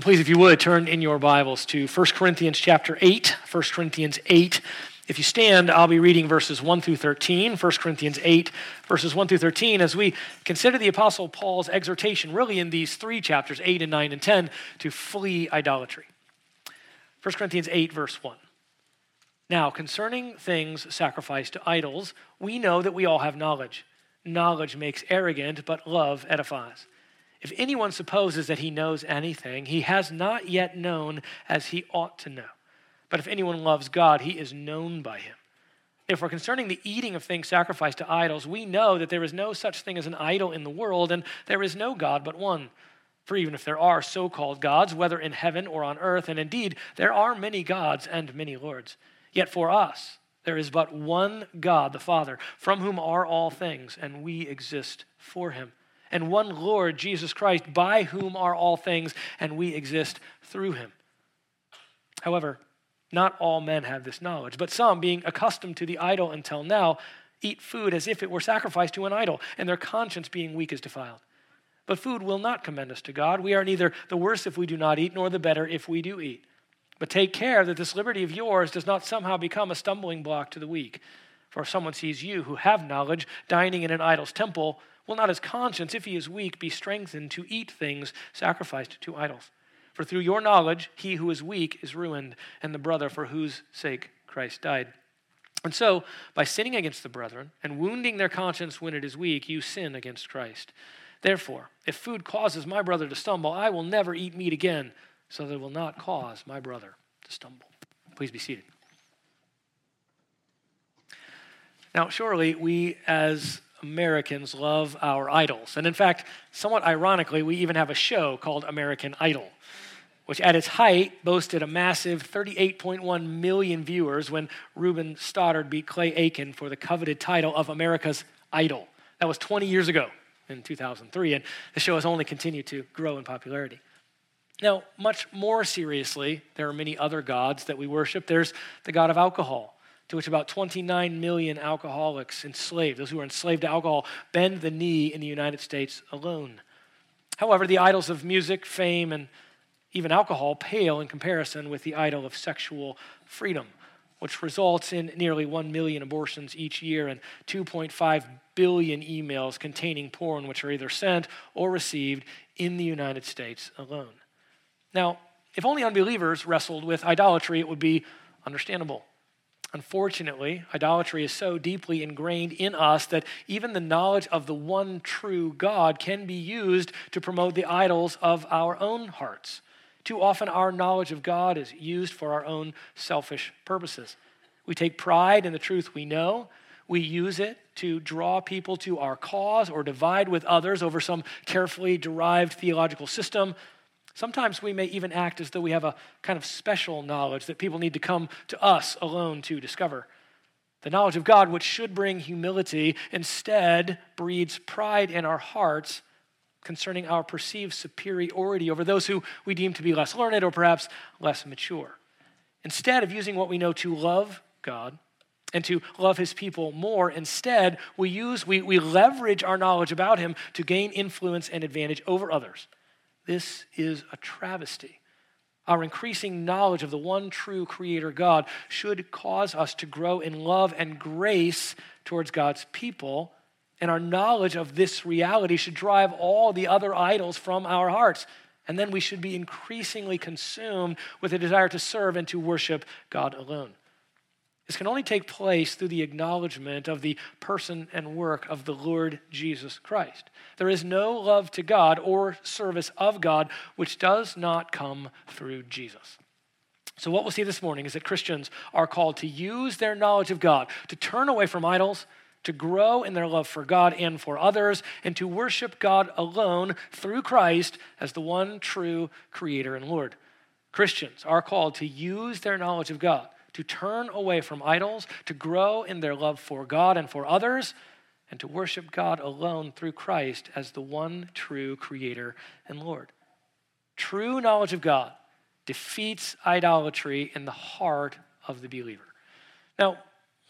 Please, if you would, turn in your Bibles to 1 Corinthians chapter 8. 1 Corinthians 8. If you stand, I'll be reading verses 1 through 13. 1 Corinthians 8, verses 1 through 13, as we consider the Apostle Paul's exhortation, really in these three chapters, 8 and 9 and 10, to flee idolatry. 1 Corinthians 8, verse 1. Now, concerning things sacrificed to idols, we know that we all have knowledge. Knowledge makes arrogant, but love edifies. If anyone supposes that he knows anything, he has not yet known as he ought to know. But if anyone loves God, he is known by him. Therefore, concerning the eating of things sacrificed to idols, we know that there is no such thing as an idol in the world, and there is no God but one. For even if there are so called gods, whether in heaven or on earth, and indeed there are many gods and many lords, yet for us there is but one God, the Father, from whom are all things, and we exist for him and one Lord, Jesus Christ, by whom are all things, and we exist through him. However, not all men have this knowledge, but some, being accustomed to the idol until now, eat food as if it were sacrificed to an idol, and their conscience being weak is defiled. But food will not commend us to God. We are neither the worse if we do not eat, nor the better if we do eat. But take care that this liberty of yours does not somehow become a stumbling block to the weak. For if someone sees you, who have knowledge, dining in an idol's temple, Will not his conscience, if he is weak, be strengthened to eat things sacrificed to idols? For through your knowledge, he who is weak is ruined, and the brother for whose sake Christ died. And so, by sinning against the brethren and wounding their conscience when it is weak, you sin against Christ. Therefore, if food causes my brother to stumble, I will never eat meat again, so that it will not cause my brother to stumble. Please be seated. Now, surely we as Americans love our idols. And in fact, somewhat ironically, we even have a show called American Idol, which at its height boasted a massive 38.1 million viewers when Ruben Studdard beat Clay Aiken for the coveted title of America's Idol. That was 20 years ago in 2003, and the show has only continued to grow in popularity. Now, much more seriously, there are many other gods that we worship. There's the god of alcohol to which about 29 million alcoholics enslaved, those who are enslaved to alcohol, bend the knee in the United States alone. However, the idols of music, fame, and even alcohol pale in comparison with the idol of sexual freedom, which results in nearly 1 million abortions each year and 2.5 billion emails containing porn, which are either sent or received in the United States alone. Now, if only unbelievers wrestled with idolatry, it would be understandable. Unfortunately, idolatry is so deeply ingrained in us that even the knowledge of the one true God can be used to promote the idols of our own hearts. Too often, our knowledge of God is used for our own selfish purposes. We take pride in the truth we know. We use it to draw people to our cause or divide with others over some carefully derived theological system Sometimes we may even act as though we have a kind of special knowledge that people need to come to us alone to discover. The knowledge of God, which should bring humility, instead breeds pride in our hearts concerning our perceived superiority over those who we deem to be less learned or perhaps less mature. Instead of using what we know to love God and to love his people more, instead we use, we, we leverage our knowledge about him to gain influence and advantage over others. This is a travesty. Our increasing knowledge of the one true Creator God should cause us to grow in love and grace towards God's people, and our knowledge of this reality should drive all the other idols from our hearts. And then we should be increasingly consumed with a desire to serve and to worship God alone. This can only take place through the acknowledgement of the person and work of the Lord Jesus Christ. There is no love to God or service of God which does not come through Jesus. So, what we'll see this morning is that Christians are called to use their knowledge of God, to turn away from idols, to grow in their love for God and for others, and to worship God alone through Christ as the one true Creator and Lord. Christians are called to use their knowledge of God to turn away from idols, to grow in their love for God and for others, and to worship God alone through Christ as the one true Creator and Lord. True knowledge of God defeats idolatry in the heart of the believer. Now,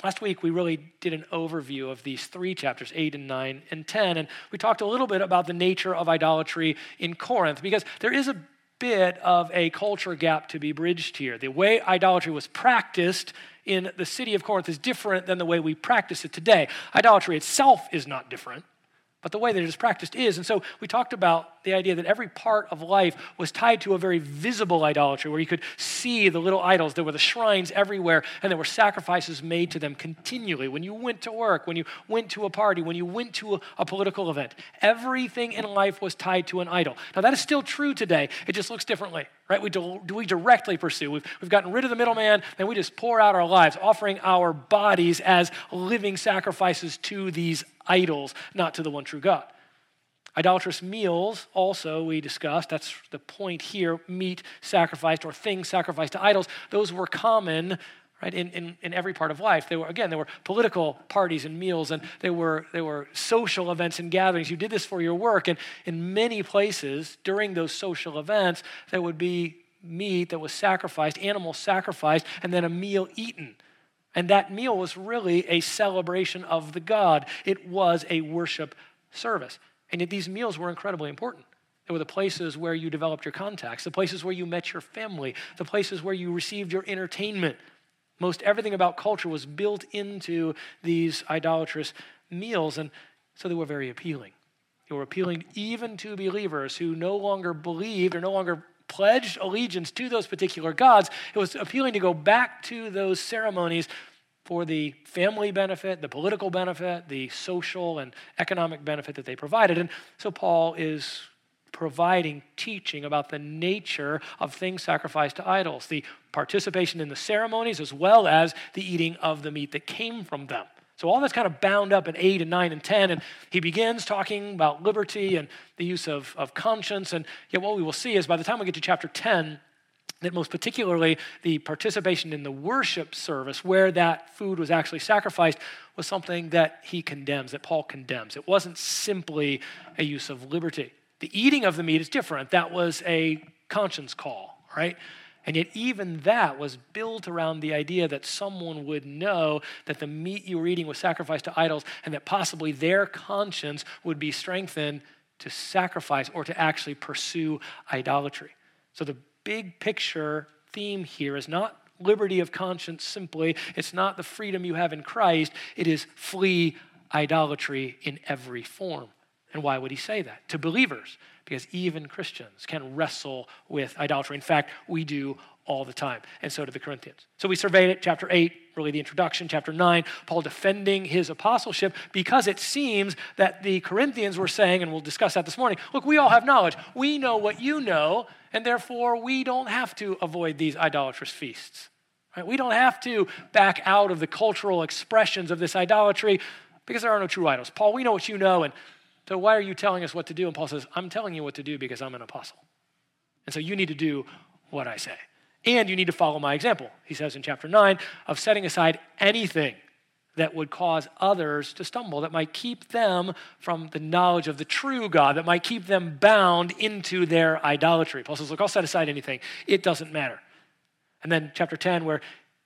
last week we really did an overview of these three chapters, 8 and 9 and 10, and we talked a little bit about the nature of idolatry in Corinth because there is a bit of a culture gap to be bridged here. The way idolatry was practiced in the city of Corinth is different than the way we practice it today. Idolatry itself is not different but the way that it is practiced is. And so we talked about the idea that every part of life was tied to a very visible idolatry where you could see the little idols. There were the shrines everywhere, and there were sacrifices made to them continually. When you went to work, when you went to a party, when you went to a, a political event, everything in life was tied to an idol. Now, that is still true today, it just looks differently. Right? We, do, we directly pursue. We've, we've gotten rid of the middleman, and we just pour out our lives, offering our bodies as living sacrifices to these idols, not to the one true God. Idolatrous meals, also, we discussed, that's the point here meat sacrificed or things sacrificed to idols, those were common right in, in, in every part of life. They were again there were political parties and meals and there were there were social events and gatherings. You did this for your work and in many places during those social events there would be meat that was sacrificed animals sacrificed and then a meal eaten and that meal was really a celebration of the God. It was a worship service. And yet these meals were incredibly important. They were the places where you developed your contacts, the places where you met your family, the places where you received your entertainment. Most everything about culture was built into these idolatrous meals, and so they were very appealing. They were appealing even to believers who no longer believed or no longer pledged allegiance to those particular gods, it was appealing to go back to those ceremonies for the family benefit, the political benefit, the social and economic benefit that they provided. And so Paul is providing teaching about the nature of things sacrificed to idols, the participation in the ceremonies, as well as the eating of the meat that came from them. So all that's kind of bound up in 8 and 9 and 10. And he begins talking about liberty and the use of, of conscience. And yet what we will see is by the time we get to chapter 10, that most particularly the participation in the worship service where that food was actually sacrificed was something that he condemns, that Paul condemns. It wasn't simply a use of liberty. The eating of the meat is different. That was a conscience call, right? And yet, even that was built around the idea that someone would know that the meat you were eating was sacrificed to idols and that possibly their conscience would be strengthened to sacrifice or to actually pursue idolatry. So, the big picture theme here is not liberty of conscience simply, it's not the freedom you have in Christ, it is flee idolatry in every form. And why would he say that? To believers, because even Christians can wrestle with idolatry. In fact, we do all the time, and so do the Corinthians. So we surveyed it, chapter 8, really the introduction, chapter 9, Paul defending his apostleship because it seems that the Corinthians were saying, and we'll discuss that this morning look, we all have knowledge. We know what you know, and therefore we don't have to avoid these idolatrous feasts. Right? We don't have to back out of the cultural expressions of this idolatry because there are no true idols. Paul, we know what you know, and so why are you telling us what to do? And Paul says, I'm telling you what to do because I'm an apostle. And so you need to do what I say. And you need to follow my example, he says in chapter 9, of setting aside anything that would cause others to stumble, that might keep them from the knowledge of the true God, that might keep them bound into their idolatry. Paul says, Look, I'll set aside anything. It doesn't matter. And then chapter 10, where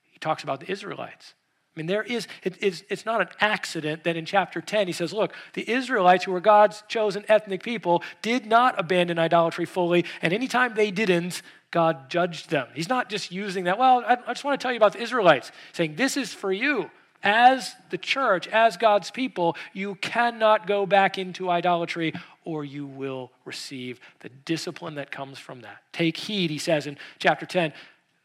he talks about the Israelites. I mean, there is, it, it's, it's not an accident that in chapter 10 he says, look, the Israelites, who were God's chosen ethnic people, did not abandon idolatry fully, and anytime they didn't, God judged them. He's not just using that, well, I, I just want to tell you about the Israelites, saying, this is for you. As the church, as God's people, you cannot go back into idolatry or you will receive the discipline that comes from that. Take heed, he says in chapter 10.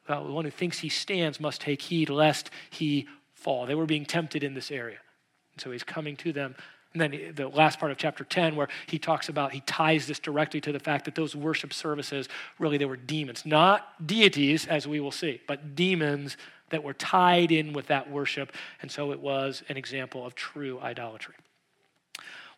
Uh, the one who thinks he stands must take heed lest he fall. They were being tempted in this area. And so he's coming to them. And then the last part of chapter 10, where he talks about, he ties this directly to the fact that those worship services, really, they were demons. Not deities, as we will see, but demons that were tied in with that worship. And so it was an example of true idolatry.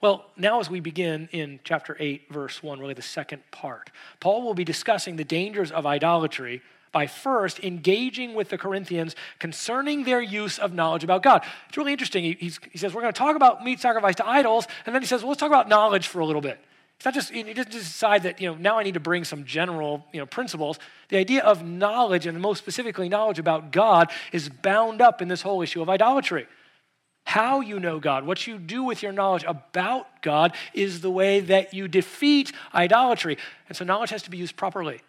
Well, now as we begin in chapter 8, verse 1, really the second part, Paul will be discussing the dangers of idolatry by first engaging with the Corinthians concerning their use of knowledge about God. It's really interesting. He, he says, We're going to talk about meat sacrifice to idols, and then he says, Well, let's talk about knowledge for a little bit. It's not just, he doesn't just decide that, you know, now I need to bring some general, you know, principles. The idea of knowledge, and most specifically knowledge about God, is bound up in this whole issue of idolatry. How you know God, what you do with your knowledge about God, is the way that you defeat idolatry. And so knowledge has to be used properly.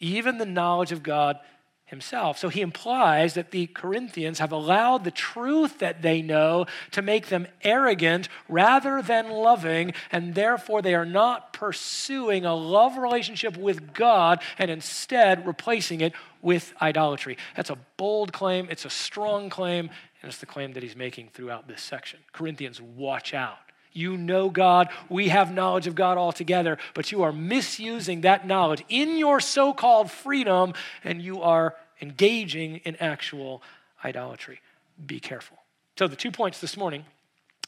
Even the knowledge of God himself. So he implies that the Corinthians have allowed the truth that they know to make them arrogant rather than loving, and therefore they are not pursuing a love relationship with God and instead replacing it with idolatry. That's a bold claim, it's a strong claim, and it's the claim that he's making throughout this section. Corinthians, watch out. You know God. We have knowledge of God altogether, but you are misusing that knowledge in your so called freedom and you are engaging in actual idolatry. Be careful. So, the two points this morning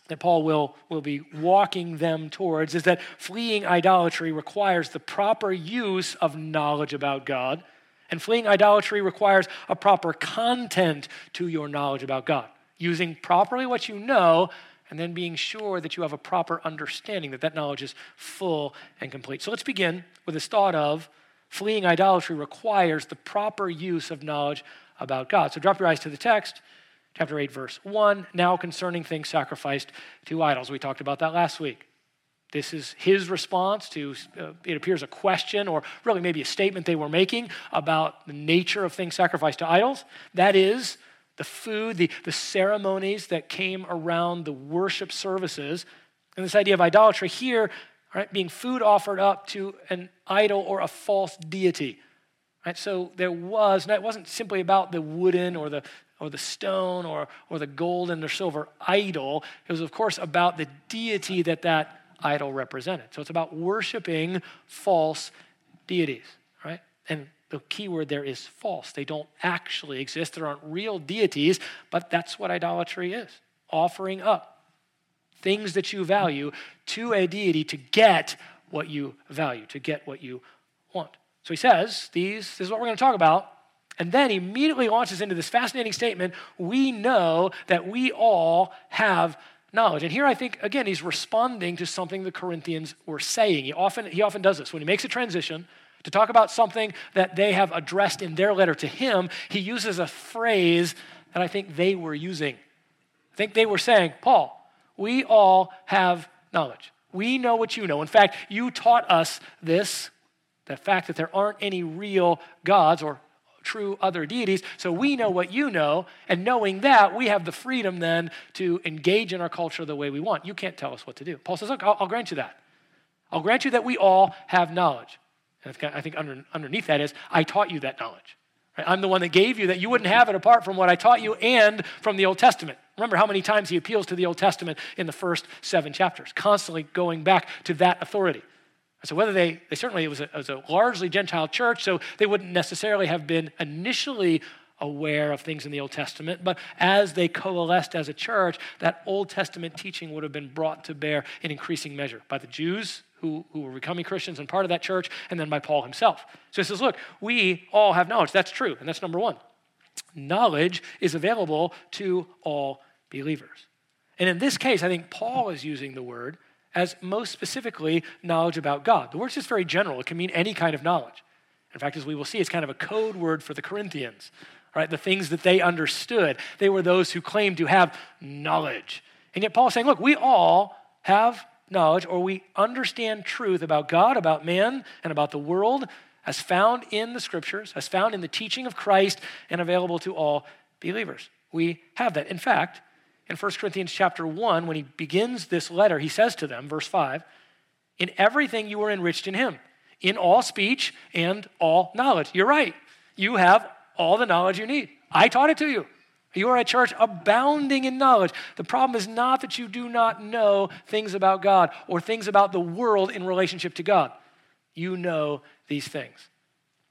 that Paul will, will be walking them towards is that fleeing idolatry requires the proper use of knowledge about God, and fleeing idolatry requires a proper content to your knowledge about God. Using properly what you know and then being sure that you have a proper understanding, that that knowledge is full and complete. So let's begin with this thought of fleeing idolatry requires the proper use of knowledge about God. So drop your eyes to the text, chapter 8, verse 1. Now concerning things sacrificed to idols. We talked about that last week. This is his response to, uh, it appears, a question or really maybe a statement they were making about the nature of things sacrificed to idols. That is, the food, the, the ceremonies that came around the worship services. And this idea of idolatry here, right, being food offered up to an idol or a false deity. Right? So there was, and it wasn't simply about the wooden or the or the stone or, or the gold and the silver idol. It was, of course, about the deity that that idol represented. So it's about worshiping false deities, right? And the key word there is false. They don't actually exist. There aren't real deities, but that's what idolatry is offering up things that you value to a deity to get what you value, to get what you want. So he says, these, this is what we're going to talk about. And then he immediately launches into this fascinating statement we know that we all have knowledge. And here I think, again, he's responding to something the Corinthians were saying. He often, he often does this. When he makes a transition to talk about something that they have addressed in their letter to him, he uses a phrase that I think they were using. I think they were saying, Paul, we all have knowledge. We know what you know. In fact, you taught us this the fact that there aren't any real gods or true other deities. So we know what you know. And knowing that, we have the freedom then to engage in our culture the way we want. You can't tell us what to do. Paul says, Look, I'll, I'll grant you that. I'll grant you that we all have knowledge. And I think under, underneath that is, I taught you that knowledge. Right? I'm the one that gave you that you wouldn't have it apart from what I taught you and from the Old Testament. Remember how many times he appeals to the Old Testament in the first seven chapters, constantly going back to that authority. So whether they, they certainly, it was, a, it was a largely Gentile church, so they wouldn't necessarily have been initially aware of things in the Old Testament, but as they coalesced as a church, that Old Testament teaching would have been brought to bear in increasing measure by the Jews who, who were becoming Christians and part of that church, and then by Paul himself. So he says, Look, we all have knowledge. That's true, and that's number one. Knowledge is available to all believers. And in this case, I think Paul is using the word as most specifically knowledge about God. The word's just very general, it can mean any kind of knowledge. In fact, as we will see, it's kind of a code word for the Corinthians, right? The things that they understood. They were those who claimed to have knowledge. And yet Paul is saying, look, we all have knowledge or we understand truth about God, about man, and about the world as found in the scriptures, as found in the teaching of Christ, and available to all believers. We have that. In fact, in 1 Corinthians chapter 1, when he begins this letter, he says to them, verse 5, In everything you are enriched in him, in all speech and all knowledge. You're right. You have all the knowledge you need. I taught it to you. You are a church abounding in knowledge. The problem is not that you do not know things about God or things about the world in relationship to God. You know these things.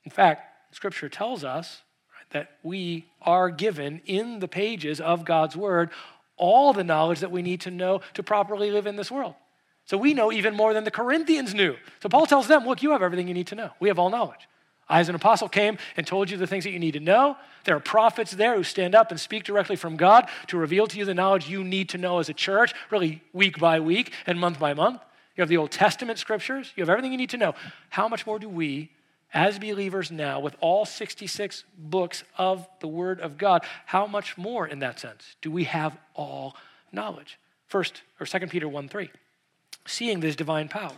In fact, Scripture tells us right, that we are given in the pages of God's Word all the knowledge that we need to know to properly live in this world. So we know even more than the Corinthians knew. So Paul tells them, look, you have everything you need to know. We have all knowledge. I, as an apostle, came and told you the things that you need to know. There are prophets there who stand up and speak directly from God to reveal to you the knowledge you need to know as a church, really week by week and month by month. You have the Old Testament scriptures. You have everything you need to know. How much more do we, as believers now, with all 66 books of the Word of God, how much more in that sense do we have all knowledge? First, or Second Peter 1 3. Seeing this divine power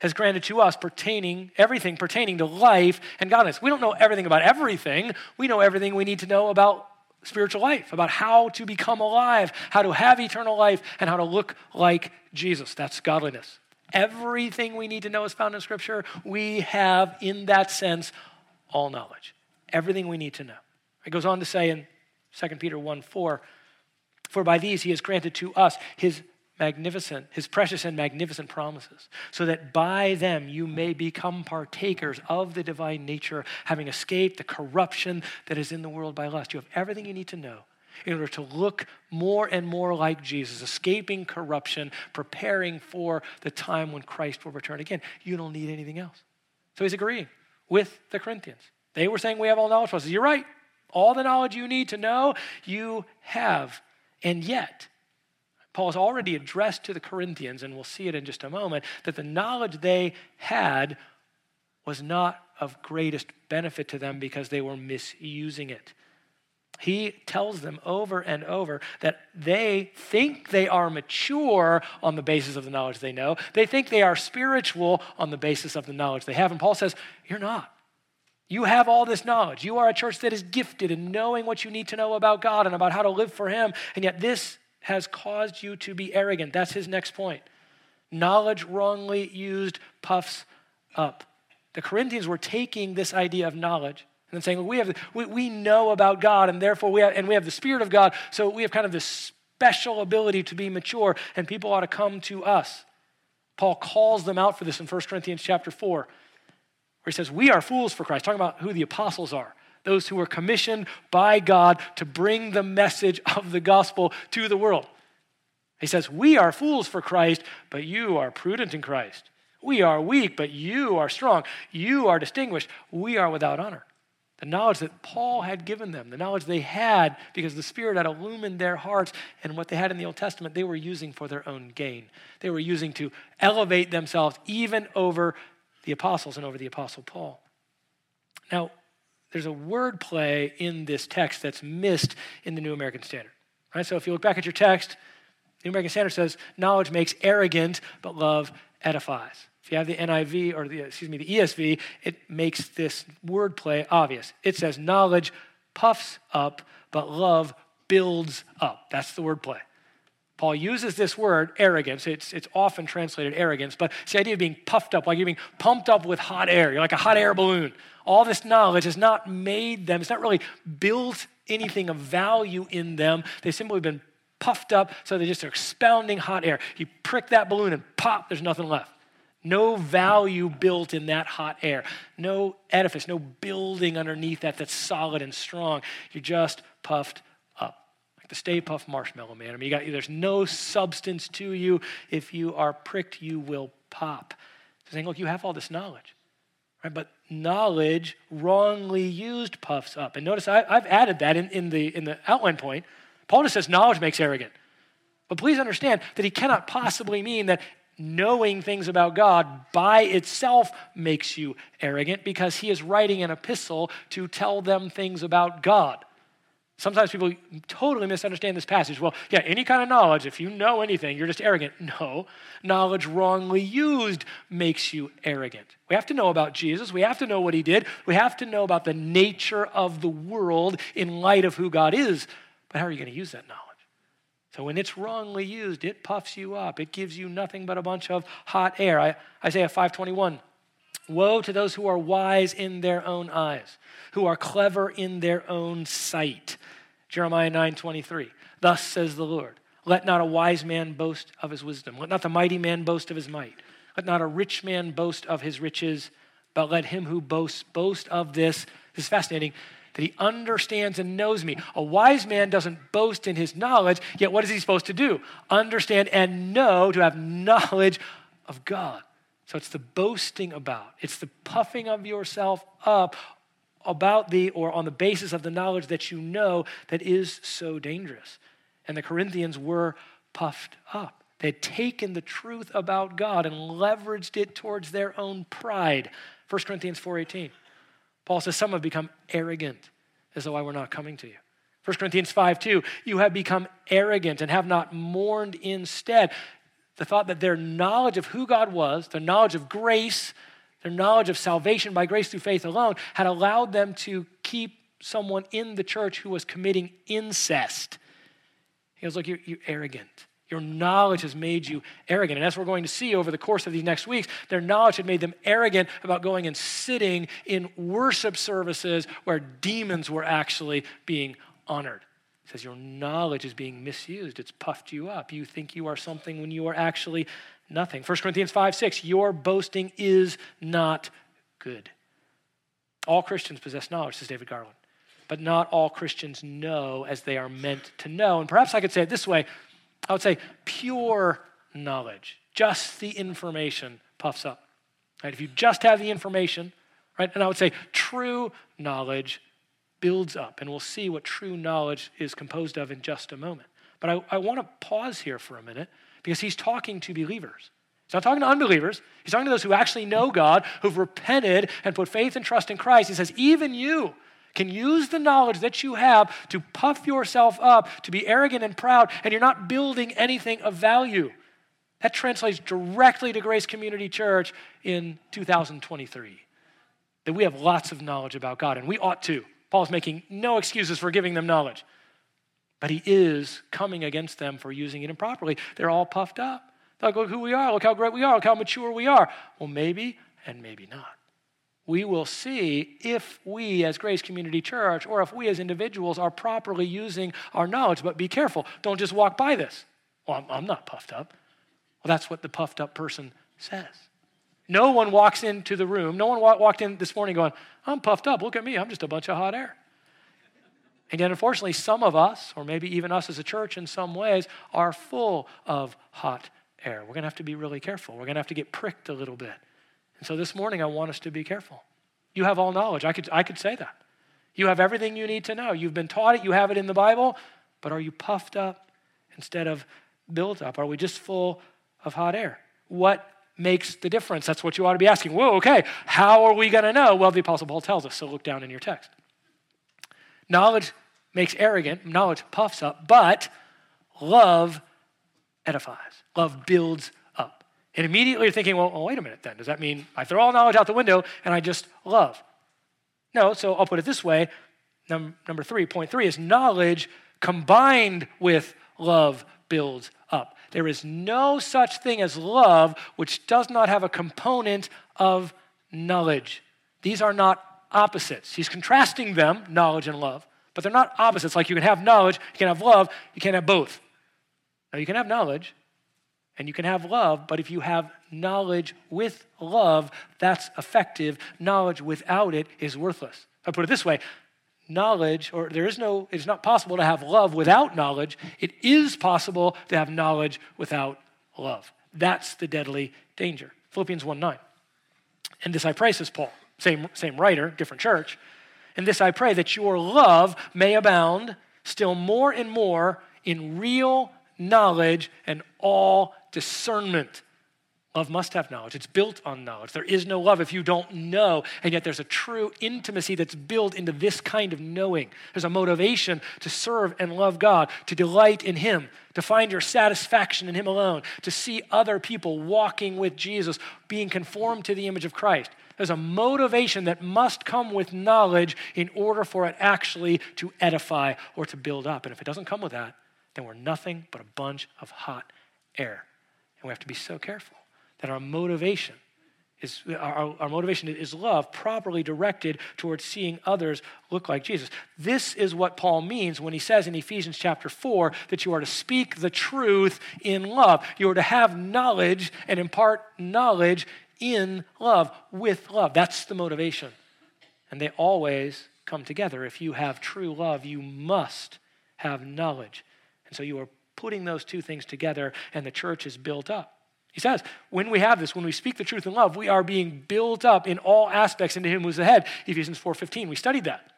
has granted to us pertaining everything pertaining to life and godliness. We don't know everything about everything. We know everything we need to know about spiritual life, about how to become alive, how to have eternal life, and how to look like Jesus. That's godliness. Everything we need to know is found in Scripture. We have, in that sense, all knowledge. Everything we need to know. It goes on to say in 2 Peter 1 4, for by these he has granted to us his magnificent, his precious and magnificent promises, so that by them you may become partakers of the divine nature, having escaped the corruption that is in the world by lust. You have everything you need to know in order to look more and more like Jesus, escaping corruption, preparing for the time when Christ will return again. You don't need anything else. So he's agreeing with the Corinthians. They were saying we have all knowledge. Says, You're right. All the knowledge you need to know, you have. And yet, Paul has already addressed to the Corinthians, and we'll see it in just a moment, that the knowledge they had was not of greatest benefit to them because they were misusing it. He tells them over and over that they think they are mature on the basis of the knowledge they know. They think they are spiritual on the basis of the knowledge they have. And Paul says, You're not. You have all this knowledge. You are a church that is gifted in knowing what you need to know about God and about how to live for Him. And yet, this has caused you to be arrogant. That's his next point. Knowledge wrongly used puffs up. The Corinthians were taking this idea of knowledge and saying, we, have, we, we know about God, and therefore we have, and we have the Spirit of God, so we have kind of this special ability to be mature, and people ought to come to us. Paul calls them out for this in 1 Corinthians chapter 4, where he says, We are fools for Christ, talking about who the apostles are those who were commissioned by God to bring the message of the gospel to the world. He says, We are fools for Christ, but you are prudent in Christ. We are weak, but you are strong. You are distinguished. We are without honor. The knowledge that Paul had given them, the knowledge they had because the Spirit had illumined their hearts, and what they had in the Old Testament, they were using for their own gain. They were using to elevate themselves even over the apostles and over the apostle Paul. Now, there's a word play in this text that's missed in the New American Standard. Right? So if you look back at your text, the New American Standard says, knowledge makes arrogant, but love edifies. If you have the NIV or the excuse me, the ESV, it makes this word play obvious. It says knowledge puffs up, but love builds up. That's the word play. Paul uses this word, arrogance. It's, it's often translated arrogance, but it's the idea of being puffed up, like you're being pumped up with hot air. You're like a hot air balloon all this knowledge has not made them, it's not really built anything of value in them. They've simply been puffed up, so they're just are expounding hot air. You prick that balloon and pop, there's nothing left. No value built in that hot air. No edifice, no building underneath that that's solid and strong. You're just puffed. Like the Stay Puft Marshmallow Man. I mean, you got, there's no substance to you. If you are pricked, you will pop. So saying, look, you have all this knowledge. Right? But knowledge wrongly used puffs up. And notice I, have added that in, in, the, in the outline point. Paul just says knowledge makes arrogant. But please understand that he cannot possibly mean that knowing things about God by itself makes you arrogant because he is writing an epistle to tell them things about God. Sometimes people totally misunderstand this passage. Well, yeah, any kind of knowledge, if you know anything, you're just arrogant. No, knowledge wrongly used makes you arrogant. We have to know about Jesus. We have to know what he did. We have to know about the nature of the world in light of who God is. But how are you going to use that knowledge? So when it's wrongly used, it puffs you up. It gives you nothing but a bunch of hot air. I, Isaiah 521. Woe to those who are wise in their own eyes, who are clever in their own sight. Jeremiah 9 23. Thus says the Lord Let not a wise man boast of his wisdom. Let not the mighty man boast of his might. Let not a rich man boast of his riches, but let him who boasts boast of this. This is fascinating that he understands and knows me. A wise man doesn't boast in his knowledge, yet what is he supposed to do? Understand and know to have knowledge of God. So it's the boasting about, it's the puffing of yourself up about the or on the basis of the knowledge that you know that is so dangerous. And the Corinthians were puffed up. They had taken the truth about God and leveraged it towards their own pride. 1 Corinthians 4:18. Paul says some have become arrogant. As though I we're not coming to you. 1 Corinthians 5 2, you have become arrogant and have not mourned instead. The thought that their knowledge of who God was, their knowledge of grace, their knowledge of salvation by grace through faith alone had allowed them to keep someone in the church who was committing incest. He goes, Look, you're, you're arrogant. Your knowledge has made you arrogant. And as we're going to see over the course of these next weeks, their knowledge had made them arrogant about going and sitting in worship services where demons were actually being honored. He says, Your knowledge is being misused. It's puffed you up. You think you are something when you are actually nothing. 1 Corinthians 5 6, your boasting is not good. All Christians possess knowledge, says David Garland, but not all Christians know as they are meant to know. And perhaps I could say it this way I would say pure knowledge, just the information puffs up. Right? If you just have the information, right? And I would say true knowledge builds up. And we'll see what true knowledge is composed of in just a moment. But I, I want to pause here for a minute because he's talking to believers. He's not talking to unbelievers. He's talking to those who actually know God, who've repented and put faith and trust in Christ. He says, even you can use the knowledge that you have to puff yourself up, to be arrogant and proud, and you're not building anything of value. That translates directly to Grace Community Church in 2023. That we have lots of knowledge about God, and we ought to. Paul's making no excuses for giving them knowledge, but he is coming against them for using it improperly. They're all puffed up. Like, look who we are, look how great we are, look how mature we are. Well, maybe and maybe not we will see if we as Grace Community Church or if we as individuals are properly using our knowledge. But be careful, don't just walk by this. Well, I'm, I'm not puffed up. Well, that's what the puffed up person says. No one walks into the room, no one walked in this morning going, I'm puffed up, look at me, I'm just a bunch of hot air. And yet, unfortunately, some of us, or maybe even us as a church in some ways, are full of hot air. We're going to have to be really careful. We're going to have to get pricked a little bit. And so this morning, I want us to be careful. You have all knowledge. I could, I could say that. You have everything you need to know. You've been taught it, you have it in the Bible, but are you puffed up instead of built up? Are we just full of hot air? What makes the difference? That's what you ought to be asking. Whoa, okay, how are we going to know? Well, the Apostle Paul tells us, so look down in your text. Knowledge makes arrogant, knowledge puffs up, but love edifies. Love builds up. and immediately you're thinking, well, oh, wait a minute then. Does that mean I throw all knowledge out the window and I just love? No, so I'll put it this way. Num- number three, point three is knowledge combined with love builds up. There is no such thing as love which does not have a component of knowledge. These are not opposites. He's contrasting them, knowledge and love, but they're not opposites. Like you can have knowledge, you can have love, you can't have both. Now, you can have knowledge, and you can have love, but if you have knowledge with love, that's effective. Knowledge without it is worthless. I put it this way knowledge, or there is no, it's not possible to have love without knowledge. It is possible to have knowledge without love. That's the deadly danger. Philippians 1 9. And this I pray, says Paul, same, same writer, different church. And this I pray that your love may abound still more and more in real knowledge and all discernment. Love must have knowledge. It's built on knowledge. There is no love if you don't know, and yet there's a true intimacy that's built into this kind of knowing. There's a motivation to serve and love God, to delight in Him, to find your satisfaction in Him alone, to see other people walking with Jesus, being conformed to the image of Christ. There's a motivation that must come with knowledge in order for it actually to edify or to build up. And if it doesn't come with that, then we're nothing but a bunch of hot air. And we have to be so careful that our motivation is our, our, motivation is love properly directed towards seeing others look like jesus. This is what paul means when he says in ephesians chapter 4 that you are to speak the truth in love. You are to have knowledge and impart knowledge in love with love. That's the motivation. And they always come together. If you have true love you must have knowledge. And so you are putting those two things together, and the church is built up. He says, when we have this, when we speak the truth in love, we are being built up in all aspects into him who's the head. Ephesians 4:15. We studied that.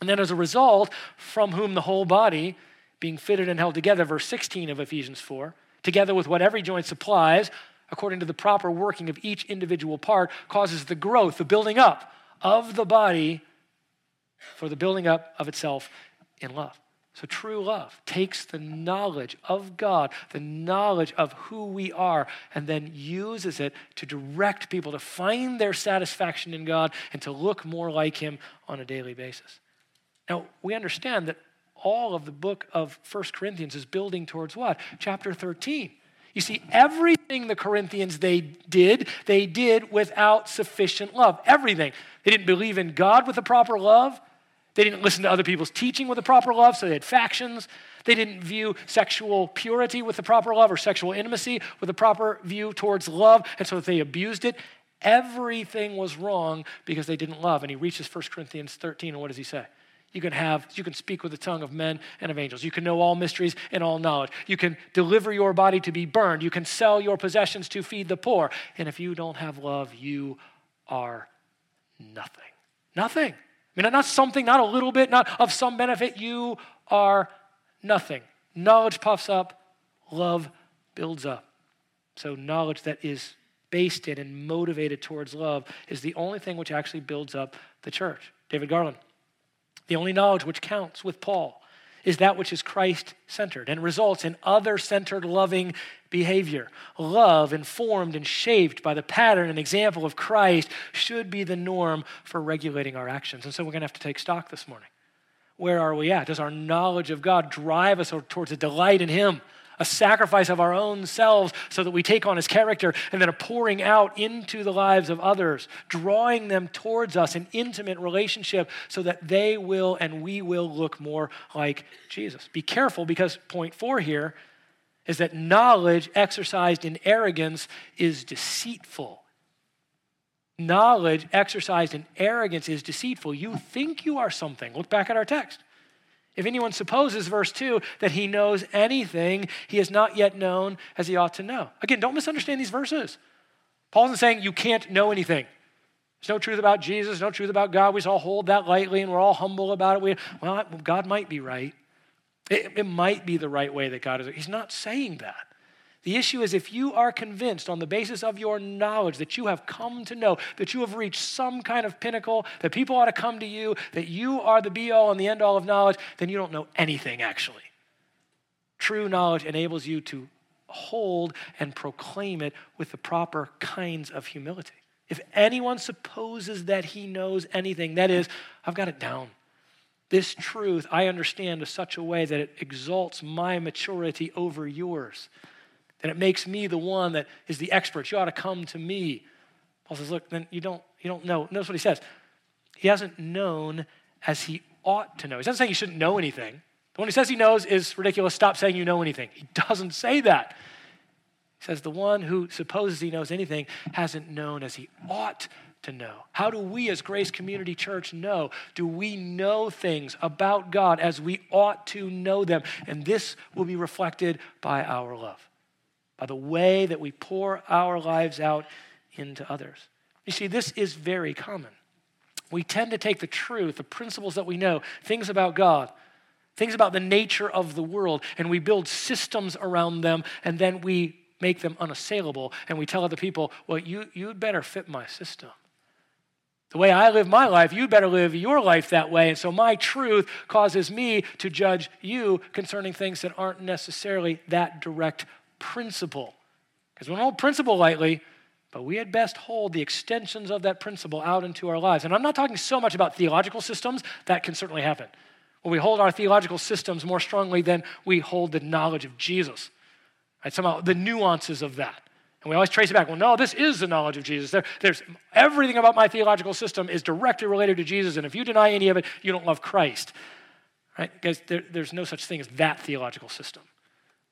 And then as a result, from whom the whole body, being fitted and held together, verse 16 of Ephesians 4, together with what every joint supplies, according to the proper working of each individual part, causes the growth, the building up of the body for the building up of itself in love. So, true love takes the knowledge of God, the knowledge of who we are, and then uses it to direct people to find their satisfaction in God and to look more like Him on a daily basis. Now, we understand that all of the book of First Corinthians is building towards what? Chapter 13. You see, everything the Corinthians they did, they did without sufficient love. Everything. They didn't believe in God with the proper love. They didn't listen to other people's teaching with the proper love, so they had factions. They didn't view sexual purity with the proper love or sexual intimacy with the proper view towards love, and so they abused it. Everything was wrong because they didn't love. And he reaches 1 Corinthians 13, and what does he say? You can have, you can speak with the tongue of men and of angels. You can know all mysteries and all knowledge. You can deliver your body to be burned. You can sell your possessions to feed the poor. And if you don't have love, you are nothing. Nothing. I mean, not something, not a little bit, not of some benefit. You are nothing. Knowledge puffs up, love builds up. So, knowledge that is based in and motivated towards love is the only thing which actually builds up the church. David Garland. The only knowledge which counts with Paul is that which is Christ centered and results in other centered loving behavior. Love, informed and shaped by the pattern and example of Christ, should be the norm for regulating our actions. And so we're going to have to take stock this morning. Where are we at? Does our knowledge of God drive us towards a delight in Him? a sacrifice of our own selves so that we take on his character, and then a pouring out into the lives of others, drawing them towards us in intimate relationship so that they will and we will look more like Jesus. Be careful because point four here is that knowledge exercised in arrogance is deceitful. Knowledge exercised in arrogance is deceitful. You think you are something. Look back at our text. If anyone supposes, verse 2, that he knows anything, he has not yet known as he ought to know. Again, don't misunderstand these verses. Paul isn't saying you can't know anything. There's no truth about Jesus, no truth about God. We just all hold that lightly and we're all humble about it. We, well, God might be right. It, it might be the right way that God is. He's not saying that. The issue is if you are convinced on the basis of your knowledge that you have come to know, that you have reached some kind of pinnacle, that people ought to come to you, that you are the be all and the end all of knowledge, then you don't know anything actually. True knowledge enables you to hold and proclaim it with the proper kinds of humility. If anyone supposes that he knows anything, that is, I've got it down. This truth I understand in such a way that it exalts my maturity over yours and it makes me the one that is the expert. You ought to come to me. Paul says, look, then you don't, you don't know. Notice what he says. He hasn't known as he ought to know. He doesn't say you shouldn't know anything. The one who says he knows is ridiculous. Stop saying you know anything. He doesn't say that. He says the one who supposes he knows anything hasn't known as he ought to know. How do we as Grace Community Church know? Do we know things about God as we ought to know them? And this will be reflected by our love by the way that we pour our lives out into others. You see, this is very common. We tend to take the truth, the principles that we know, things about God, things about the nature of the world, and we build systems around them, and then we make them unassailable, and we tell other people, well, you, you'd better fit my system. The way I live my life, you'd better live your life that way. And so my truth causes me to judge you concerning things that aren't necessarily that direct principle. Because we don't hold principle lightly, but we had best hold the extensions of that principle out into our lives. And I'm not talking so much about theological systems, that can certainly happen. When we hold our theological systems more strongly than we hold the knowledge of Jesus. Right? Somehow the nuances of that. And we always trace it back. Well, no, this is the knowledge of Jesus. There, there's everything about my theological system is directly related to Jesus, and if you deny any of it, you don't love Christ. Right? Because there, there's no such thing as that theological system.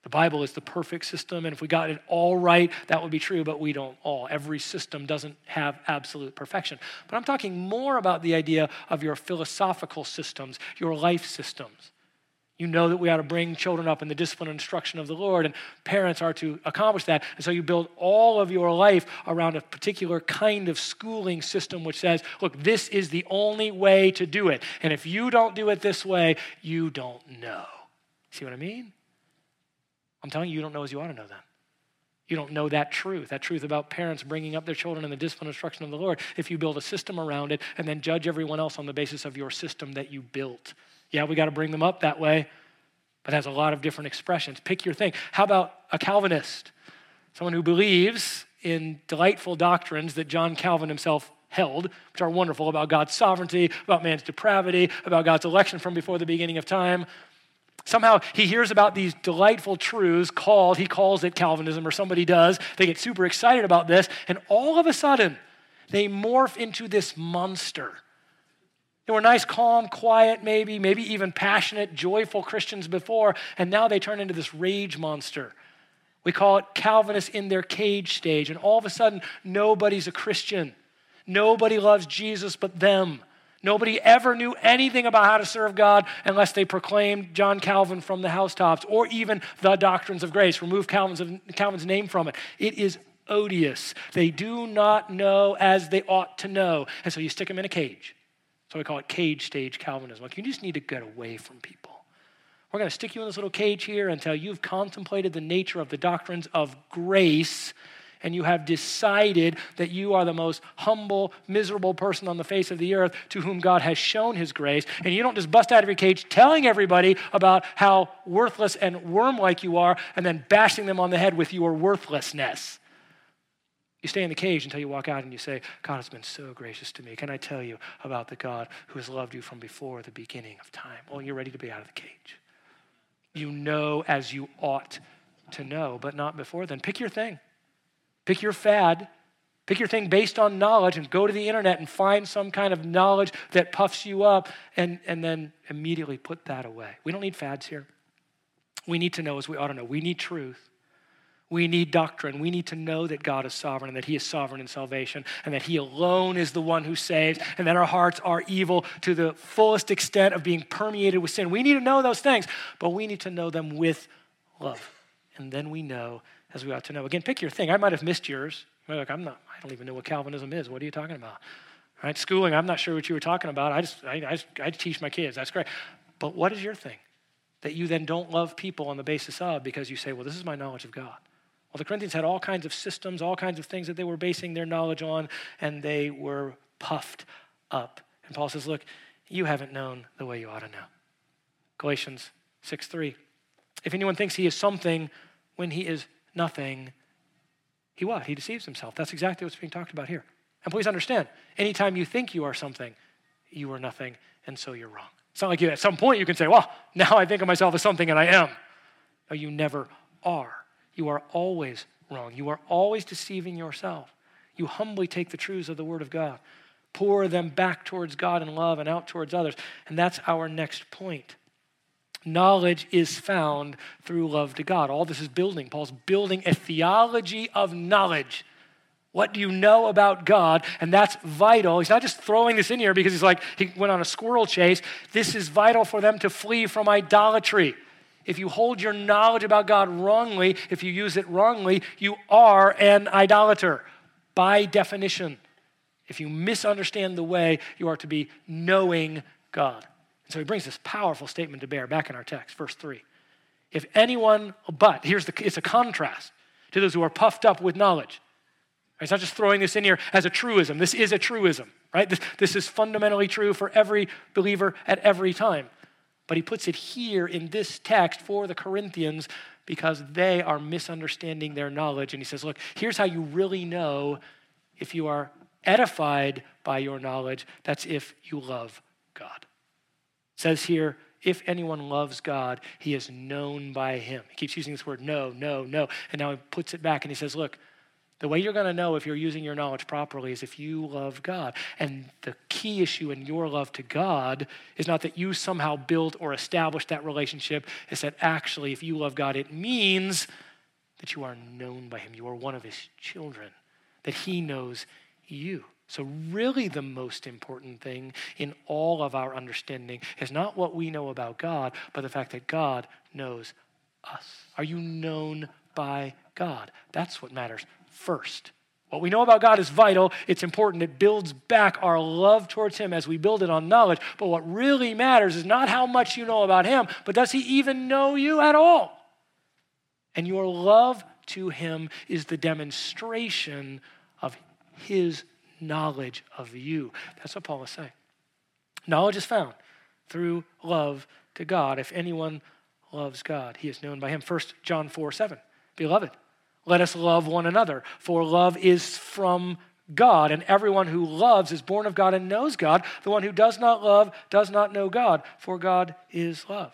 The Bible is the perfect system, and if we got it all right, that would be true, but we don't all. Every system doesn't have absolute perfection. But I'm talking more about the idea of your philosophical systems, your life systems. You know that we ought to bring children up in the discipline and instruction of the Lord, and parents are to accomplish that. And so you build all of your life around a particular kind of schooling system which says, look, this is the only way to do it. And if you don't do it this way, you don't know. See what I mean? I'm telling you, you don't know as you ought to know them. You don't know that truth, that truth about parents bringing up their children in the discipline and instruction of the Lord, if you build a system around it and then judge everyone else on the basis of your system that you built. Yeah, we got to bring them up that way, but has a lot of different expressions. Pick your thing. How about a Calvinist? Someone who believes in delightful doctrines that John Calvin himself held, which are wonderful about God's sovereignty, about man's depravity, about God's election from before the beginning of time. Somehow he hears about these delightful truths called, he calls it Calvinism, or somebody does. They get super excited about this, and all of a sudden, they morph into this monster. They were nice, calm, quiet, maybe, maybe even passionate, joyful Christians before, and now they turn into this rage monster. We call it Calvinists in their cage stage, and all of a sudden, nobody's a Christian. Nobody loves Jesus but them. Nobody ever knew anything about how to serve God unless they proclaimed John Calvin from the housetops or even the doctrines of grace. Remove Calvin's, Calvin's name from it. It is odious. They do not know as they ought to know. And so you stick them in a cage. So we call it cage stage Calvinism. Like you just need to get away from people. We're going to stick you in this little cage here until you've contemplated the nature of the doctrines of grace and you have decided that you are the most humble, miserable person on the face of the earth to whom God has shown his grace, and you don't just bust out of your cage telling everybody about how worthless and worm like you are and then bashing them on the head with your worthlessness. You stay in the cage until you walk out and you say, God has been so gracious to me. Can I tell you about the God who has loved you from before the beginning of time? Well, you're ready to be out of the cage. You know as you ought to know, but not before then. Pick your thing. Pick your fad, pick your thing based on knowledge, and go to the internet and find some kind of knowledge that puffs you up, and, and then immediately put that away. We don't need fads here. We need to know as we ought to know. We need truth. We need doctrine. We need to know that God is sovereign and that He is sovereign in salvation and that He alone is the one who saves and that our hearts are evil to the fullest extent of being permeated with sin. We need to know those things, but we need to know them with love. And then we know as we ought to know. Again, pick your thing. I might have missed yours. like, I'm not, I don't even know what Calvinism is. What are you talking about? Right? Schooling, I'm not sure what you were talking about. I just, I, I, just, I teach my kids. That's great. But what is your thing that you then don't love people on the basis of because you say, well, this is my knowledge of God? Well, the Corinthians had all kinds of systems, all kinds of things that they were basing their knowledge on, and they were puffed up. And Paul says, look, you haven't known the way you ought to know. Galatians 6 3. If anyone thinks he is something when he is nothing, he what? He deceives himself. That's exactly what's being talked about here. And please understand, anytime you think you are something, you are nothing, and so you're wrong. It's not like you, at some point you can say, well, now I think of myself as something and I am. No, you never are. You are always wrong. You are always deceiving yourself. You humbly take the truths of the Word of God, pour them back towards God in love and out towards others. And that's our next point. Knowledge is found through love to God. All this is building. Paul's building a theology of knowledge. What do you know about God? And that's vital. He's not just throwing this in here because he's like, he went on a squirrel chase. This is vital for them to flee from idolatry. If you hold your knowledge about God wrongly, if you use it wrongly, you are an idolater by definition. If you misunderstand the way, you are to be knowing God. And so he brings this powerful statement to bear back in our text, verse 3. If anyone, but, here's the, it's a contrast to those who are puffed up with knowledge. It's not just throwing this in here as a truism. This is a truism, right? This, this is fundamentally true for every believer at every time. But he puts it here in this text for the Corinthians because they are misunderstanding their knowledge. And he says, Look, here's how you really know if you are edified by your knowledge. That's if you love God says here, if anyone loves God, he is known by him. He keeps using this word know, know, know. And now he puts it back and he says, look, the way you're going to know if you're using your knowledge properly is if you love God. And the key issue in your love to God is not that you somehow build or establish that relationship, it's that actually, if you love God, it means that you are known by Him. You are one of His children, that He knows you. So, really, the most important thing in all of our understanding is not what we know about God, but the fact that God knows us. Are you known by God? That's what matters first. What we know about God is vital, it's important, it builds back our love towards Him as we build it on knowledge. But what really matters is not how much you know about Him, but does He even know you at all? And your love to Him is the demonstration of His knowledge of you. That's what Paul is saying. Knowledge is found through love to God. If anyone loves God, he is known by him. 1 John 4 7. Beloved, let us love one another, for love is from God, and everyone who loves is born of God and knows God. The one who does not love does not know God, for God is love.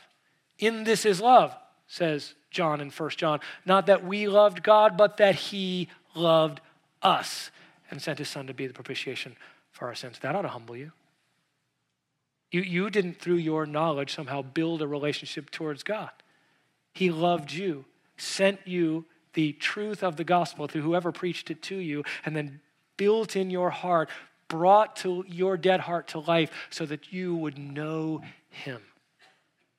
In this is love, says John in 1 John. Not that we loved God, but that he loved us and sent his son to be the propitiation for our sins. That ought to humble you. You, you didn't, through your knowledge, somehow build a relationship towards God. He loved you, sent you the truth of the gospel through whoever preached it to you, and then built in your heart, brought to your dead heart to life so that you would know him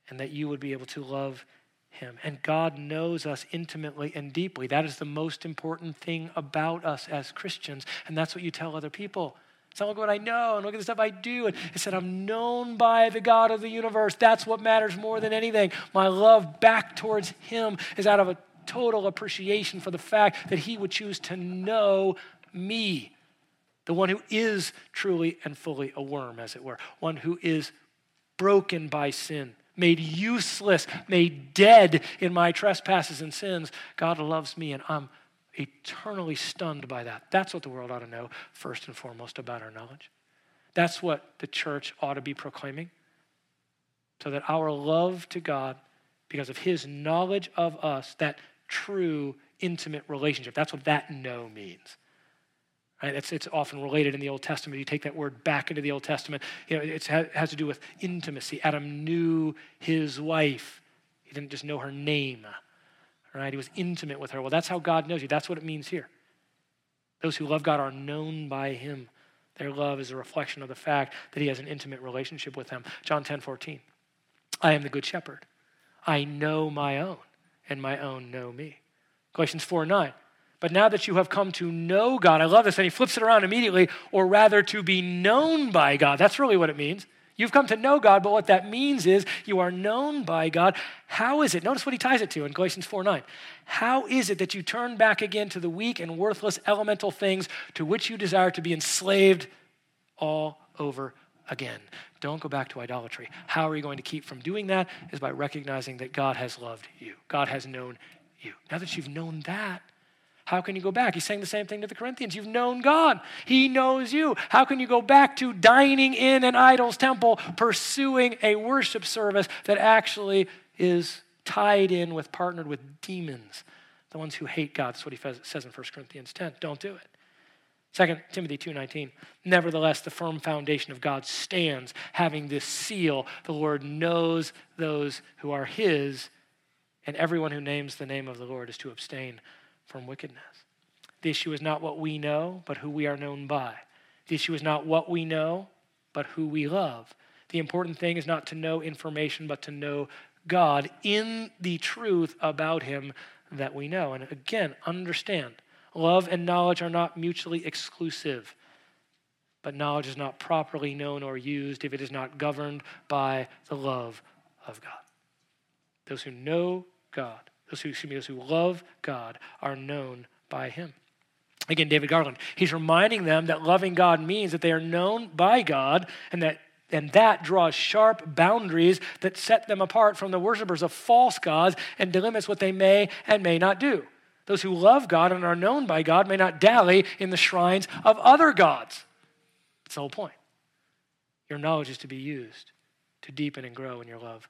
and that you would be able to love him. And God knows us intimately and deeply. That is the most important thing about us as Christians. And that's what you tell other people. It's not look what I know and look at the stuff I do. And it said, I'm known by the God of the universe. That's what matters more than anything. My love back towards him is out of a total appreciation for the fact that he would choose to know me, the one who is truly and fully a worm, as it were, one who is broken by sin, made useless, made dead in my trespasses and sins. God loves me, and I'm eternally stunned by that. That's what the world ought to know, first and foremost, about our knowledge. That's what the church ought to be proclaiming. So that our love to God, because of his knowledge of us, that true, intimate relationship, that's what that know means. Right? It's, it's often related in the Old Testament. You take that word back into the Old Testament, you know, it has to do with intimacy. Adam knew his wife, he didn't just know her name. Right? He was intimate with her. Well, that's how God knows you. That's what it means here. Those who love God are known by him. Their love is a reflection of the fact that he has an intimate relationship with them. John 10 14. I am the good shepherd. I know my own, and my own know me. Galatians 4 9. But now that you have come to know God, I love this, and he flips it around immediately, or rather to be known by God. That's really what it means. You've come to know God, but what that means is you are known by God. How is it? Notice what he ties it to in Galatians 4 9. How is it that you turn back again to the weak and worthless elemental things to which you desire to be enslaved all over again? Don't go back to idolatry. How are you going to keep from doing that? Is by recognizing that God has loved you, God has known you. Now that you've known that, how can you go back? He's saying the same thing to the Corinthians. You've known God, He knows you. How can you go back to dining in an idol's temple, pursuing a worship service that actually is tied in with, partnered with demons, the ones who hate God? That's what he says in 1 Corinthians 10. Don't do it. 2 Timothy 2:19 Nevertheless the firm foundation of God stands having this seal the Lord knows those who are his and everyone who names the name of the Lord is to abstain from wickedness. The issue is not what we know, but who we are known by. The issue is not what we know, but who we love. The important thing is not to know information, but to know God in the truth about Him that we know. And again, understand love and knowledge are not mutually exclusive, but knowledge is not properly known or used if it is not governed by the love of God. Those who know God those who, excuse me, those who love God are known by him. Again, David Garland, he's reminding them that loving God means that they are known by God and that and that draws sharp boundaries that set them apart from the worshippers of false gods and delimits what they may and may not do. Those who love God and are known by God may not dally in the shrines of other gods. That's the whole point. Your knowledge is to be used to deepen and grow in your love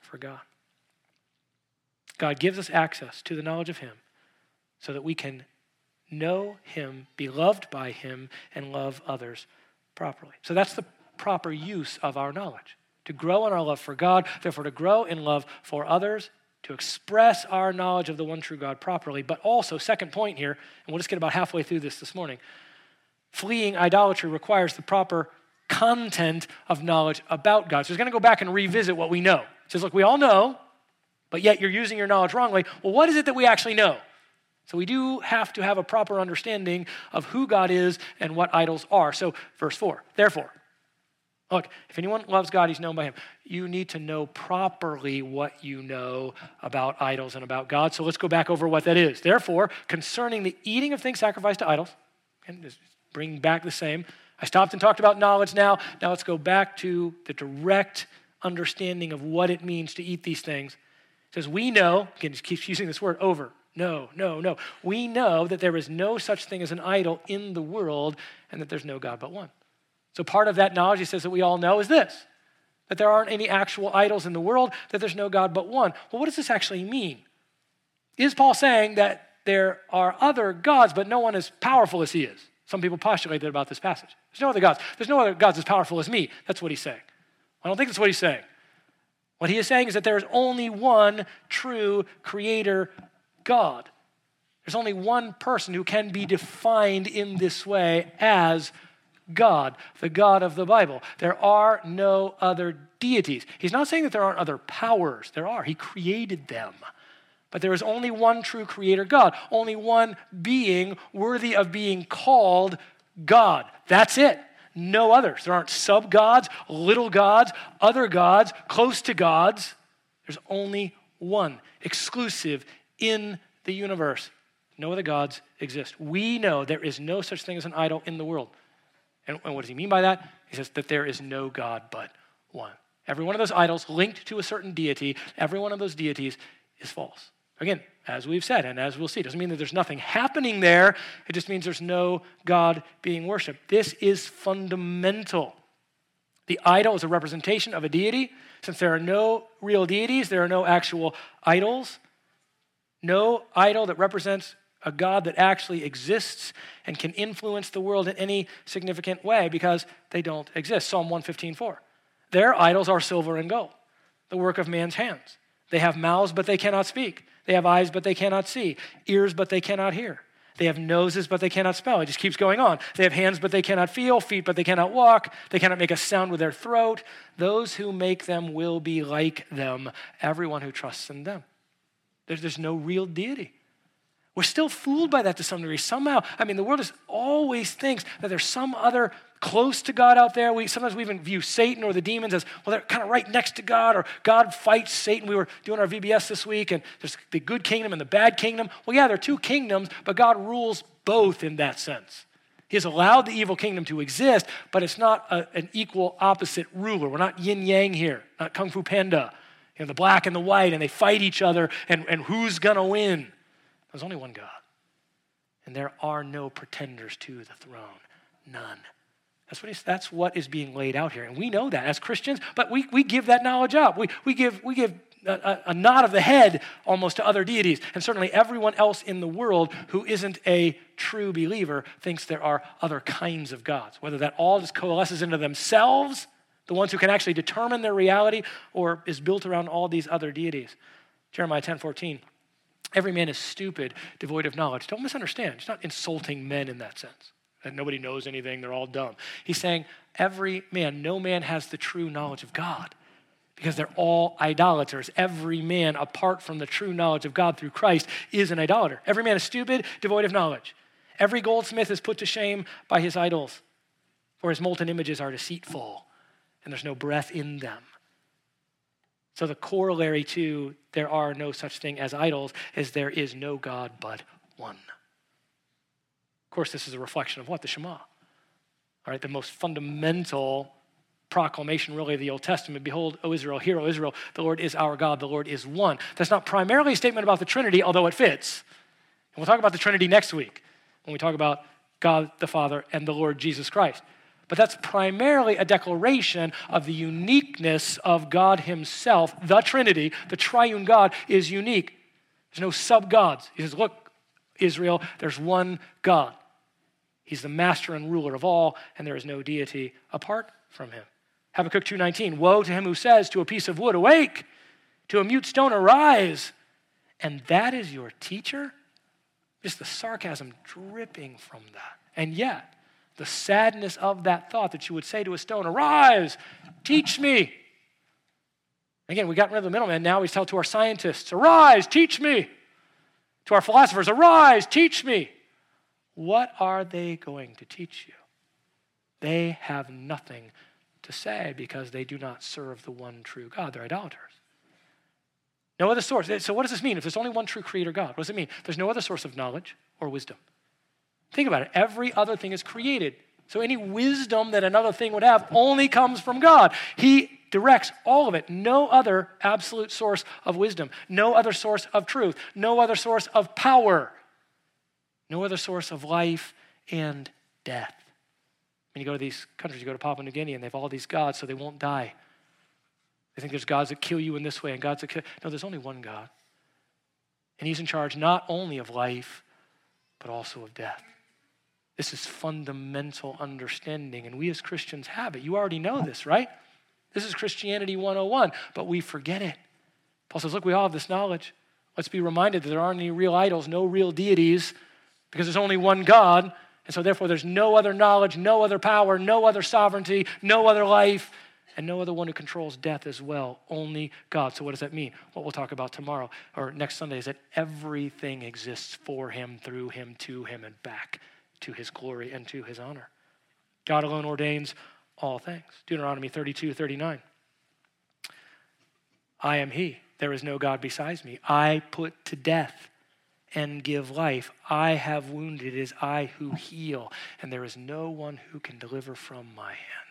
for God. God gives us access to the knowledge of Him so that we can know Him, be loved by Him, and love others properly. So that's the proper use of our knowledge to grow in our love for God, therefore, to grow in love for others, to express our knowledge of the one true God properly. But also, second point here, and we'll just get about halfway through this this morning fleeing idolatry requires the proper content of knowledge about God. So he's going to go back and revisit what we know. He says, Look, we all know but yet you're using your knowledge wrongly. Well, what is it that we actually know? So we do have to have a proper understanding of who God is and what idols are. So, verse 4, therefore, look, if anyone loves God, he's known by him. You need to know properly what you know about idols and about God. So let's go back over what that is. Therefore, concerning the eating of things sacrificed to idols, and just bring back the same. I stopped and talked about knowledge now. Now let's go back to the direct understanding of what it means to eat these things says, We know, again, just keeps using this word over. No, no, no. We know that there is no such thing as an idol in the world and that there's no God but one. So part of that knowledge, he says, that we all know is this that there aren't any actual idols in the world, that there's no God but one. Well, what does this actually mean? Is Paul saying that there are other gods, but no one as powerful as he is? Some people postulate that about this passage. There's no other gods. There's no other gods as powerful as me. That's what he's saying. I don't think that's what he's saying. What he is saying is that there is only one true creator God. There's only one person who can be defined in this way as God, the God of the Bible. There are no other deities. He's not saying that there aren't other powers. There are. He created them. But there is only one true creator God, only one being worthy of being called God. That's it. No others. There aren't sub gods, little gods, other gods, close to gods. There's only one, exclusive in the universe. No other gods exist. We know there is no such thing as an idol in the world. And, and what does he mean by that? He says that there is no God but one. Every one of those idols linked to a certain deity, every one of those deities is false. Again, as we've said, and as we'll see, doesn't mean that there's nothing happening there. It just means there's no God being worshiped. This is fundamental. The idol is a representation of a deity. Since there are no real deities, there are no actual idols. No idol that represents a God that actually exists and can influence the world in any significant way because they don't exist. Psalm 115:4. Their idols are silver and gold, the work of man's hands. They have mouths, but they cannot speak. They have eyes, but they cannot see. Ears, but they cannot hear. They have noses, but they cannot smell. It just keeps going on. They have hands, but they cannot feel. Feet, but they cannot walk. They cannot make a sound with their throat. Those who make them will be like them, everyone who trusts in them. There's, there's no real deity. We're still fooled by that to some degree. Somehow, I mean, the world is always thinks that there's some other close to God out there. We sometimes we even view Satan or the demons as well. They're kind of right next to God, or God fights Satan. We were doing our VBS this week, and there's the good kingdom and the bad kingdom. Well, yeah, there are two kingdoms, but God rules both in that sense. He has allowed the evil kingdom to exist, but it's not a, an equal opposite ruler. We're not yin yang here, not Kung Fu Panda. You know, the black and the white, and they fight each other, and, and who's going to win? There's only one God. And there are no pretenders to the throne. None. That's what, that's what is being laid out here. And we know that as Christians, but we, we give that knowledge up. We, we give, we give a, a, nod of the head almost to other deities. And certainly everyone else in the world who isn't a true believer thinks there are other kinds of gods, whether that all just coalesces into themselves, the ones who can actually determine their reality, or is built around all these other deities. Jeremiah 10 14. Every man is stupid, devoid of knowledge. Don't misunderstand. He's not insulting men in that sense, that nobody knows anything, they're all dumb. He's saying every man, no man has the true knowledge of God because they're all idolaters. Every man, apart from the true knowledge of God through Christ, is an idolater. Every man is stupid, devoid of knowledge. Every goldsmith is put to shame by his idols, for his molten images are deceitful, and there's no breath in them. So the corollary to there are no such thing as idols is there is no God but one. Of course, this is a reflection of what? The Shema. All right, the most fundamental proclamation, really, of the Old Testament. Behold, O Israel, hear, O Israel, the Lord is our God, the Lord is one. That's not primarily a statement about the Trinity, although it fits. And we'll talk about the Trinity next week when we talk about God the Father and the Lord Jesus Christ. But that's primarily a declaration of the uniqueness of God Himself. The Trinity, the triune God, is unique. There's no sub gods. He says, Look, Israel, there's one God. He's the master and ruler of all, and there is no deity apart from him. Habakkuk 2:19, Woe to him who says to a piece of wood, Awake, to a mute stone, arise. And that is your teacher? Just the sarcasm dripping from that. And yet, the sadness of that thought that you would say to a stone, Arise, teach me. Again, we got rid of the middleman. Now we tell to our scientists, Arise, teach me. To our philosophers, Arise, teach me. What are they going to teach you? They have nothing to say because they do not serve the one true God. They're idolaters. No other source. So, what does this mean? If there's only one true creator God, what does it mean? There's no other source of knowledge or wisdom. Think about it. Every other thing is created. So any wisdom that another thing would have only comes from God. He directs all of it. No other absolute source of wisdom, no other source of truth, no other source of power, no other source of life and death. When you go to these countries, you go to Papua New Guinea, and they have all these gods so they won't die. They think there's gods that kill you in this way and gods that kill. No, there's only one God. And He's in charge not only of life, but also of death. This is fundamental understanding, and we as Christians have it. You already know this, right? This is Christianity 101, but we forget it. Paul says, Look, we all have this knowledge. Let's be reminded that there aren't any real idols, no real deities, because there's only one God. And so, therefore, there's no other knowledge, no other power, no other sovereignty, no other life, and no other one who controls death as well. Only God. So, what does that mean? What we'll talk about tomorrow or next Sunday is that everything exists for Him, through Him, to Him, and back to his glory and to his honor. God alone ordains all things. Deuteronomy 32, 39. I am he. There is no God besides me. I put to death and give life. I have wounded. It is I who heal. And there is no one who can deliver from my hand.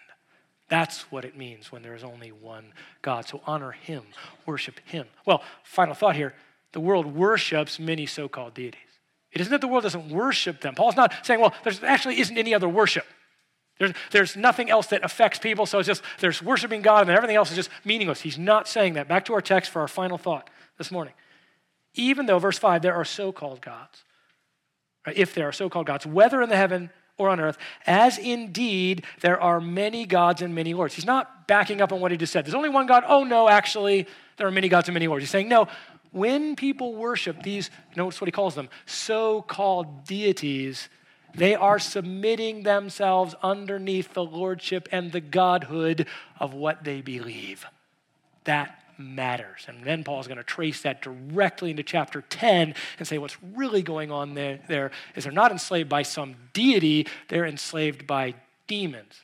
That's what it means when there is only one God. So honor him, worship him. Well, final thought here the world worships many so called deities. It isn't that the world doesn't worship them. Paul's not saying, well, there actually isn't any other worship. There's, there's nothing else that affects people, so it's just there's worshiping God and everything else is just meaningless. He's not saying that. Back to our text for our final thought this morning. Even though, verse 5, there are so called gods, right? if there are so called gods, whether in the heaven or on earth, as indeed there are many gods and many lords. He's not backing up on what he just said. There's only one God. Oh, no, actually, there are many gods and many lords. He's saying, no, when people worship these, notice what he calls them, so called deities, they are submitting themselves underneath the lordship and the godhood of what they believe. That matters. And then Paul's going to trace that directly into chapter 10 and say what's really going on there, there is they're not enslaved by some deity, they're enslaved by demons.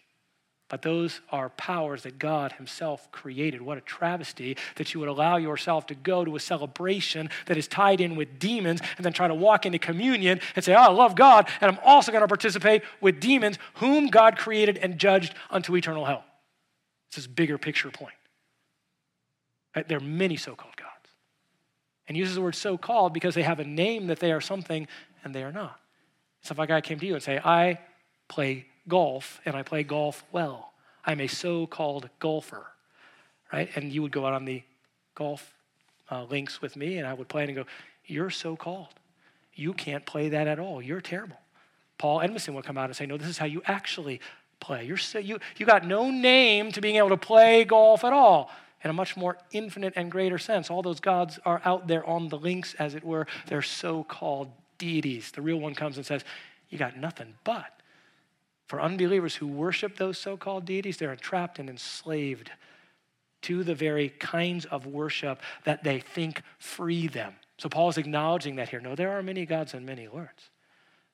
But those are powers that God Himself created. What a travesty that you would allow yourself to go to a celebration that is tied in with demons and then try to walk into communion and say, Oh, I love God, and I'm also going to participate with demons whom God created and judged unto eternal hell. It's this bigger picture point. There are many so called gods. And uses the word so called because they have a name that they are something and they are not. So if a guy came to you and say, I play golf and I play golf well. I'm a so called golfer, right? And you would go out on the golf uh, links with me and I would play and go, You're so called. You can't play that at all. You're terrible. Paul Edmondson would come out and say, No, this is how you actually play. You're so, you, you got no name to being able to play golf at all in a much more infinite and greater sense. All those gods are out there on the links, as it were. They're so called deities. The real one comes and says, You got nothing but for unbelievers who worship those so called deities, they're entrapped and enslaved to the very kinds of worship that they think free them. So Paul is acknowledging that here. No, there are many gods and many lords.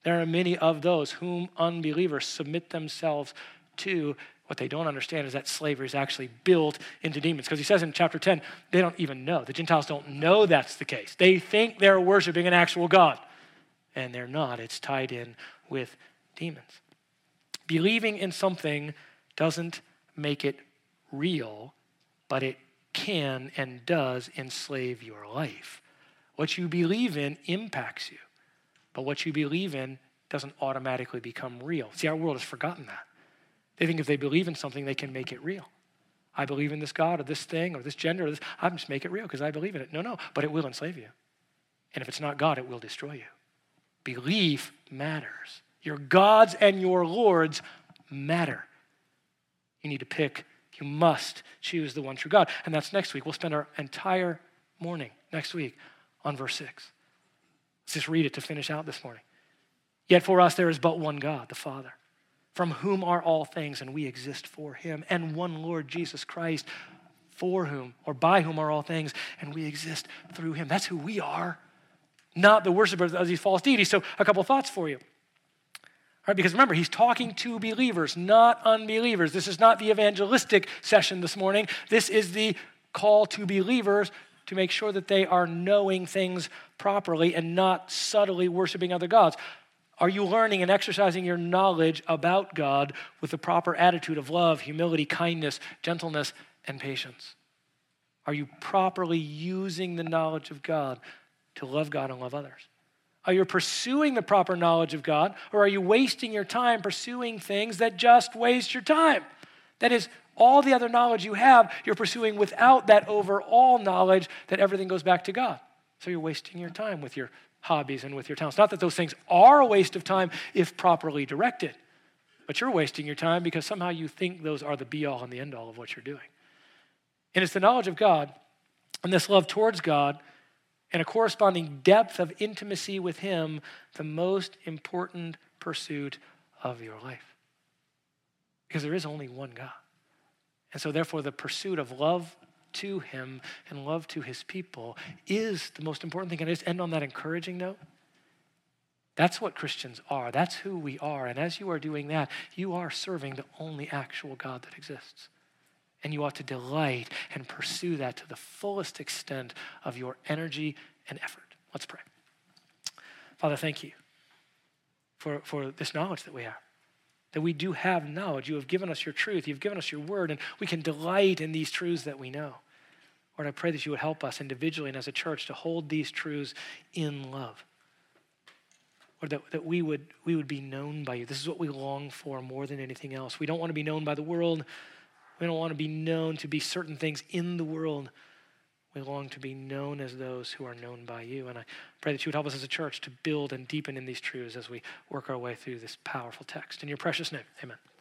There are many of those whom unbelievers submit themselves to. What they don't understand is that slavery is actually built into demons. Because he says in chapter 10, they don't even know. The Gentiles don't know that's the case. They think they're worshiping an actual God, and they're not. It's tied in with demons. Believing in something doesn't make it real, but it can and does enslave your life. What you believe in impacts you, but what you believe in doesn't automatically become real. See, our world has forgotten that. They think if they believe in something, they can make it real. I believe in this God or this thing or this gender, or this, I just make it real because I believe in it. No, no, but it will enslave you. And if it's not God, it will destroy you. Belief matters. Your gods and your lords matter. You need to pick, you must choose the one true God. And that's next week. We'll spend our entire morning next week on verse 6. Let's just read it to finish out this morning. Yet for us there is but one God, the Father, from whom are all things, and we exist for him, and one Lord Jesus Christ, for whom or by whom are all things, and we exist through him. That's who we are, not the worshipers of these false deities. So, a couple thoughts for you. Right, because remember, he's talking to believers, not unbelievers. This is not the evangelistic session this morning. This is the call to believers to make sure that they are knowing things properly and not subtly worshiping other gods. Are you learning and exercising your knowledge about God with the proper attitude of love, humility, kindness, gentleness, and patience? Are you properly using the knowledge of God to love God and love others? Are you pursuing the proper knowledge of God, or are you wasting your time pursuing things that just waste your time? That is, all the other knowledge you have, you're pursuing without that overall knowledge that everything goes back to God. So you're wasting your time with your hobbies and with your talents. Not that those things are a waste of time if properly directed, but you're wasting your time because somehow you think those are the be all and the end all of what you're doing. And it's the knowledge of God and this love towards God and a corresponding depth of intimacy with Him the most important pursuit of your life. Because there is only one God. And so, therefore, the pursuit of love to Him and love to His people is the most important thing. Can I just end on that encouraging note? That's what Christians are. That's who we are. And as you are doing that, you are serving the only actual God that exists. And you ought to delight and pursue that to the fullest extent of your energy and effort. Let's pray. Father, thank you for, for this knowledge that we have. That we do have knowledge. You have given us your truth. You've given us your word, and we can delight in these truths that we know. Lord, I pray that you would help us individually and as a church to hold these truths in love. Lord, that, that we, would, we would be known by you. This is what we long for more than anything else. We don't want to be known by the world. We don't want to be known to be certain things in the world. We long to be known as those who are known by you. And I pray that you would help us as a church to build and deepen in these truths as we work our way through this powerful text. In your precious name, amen.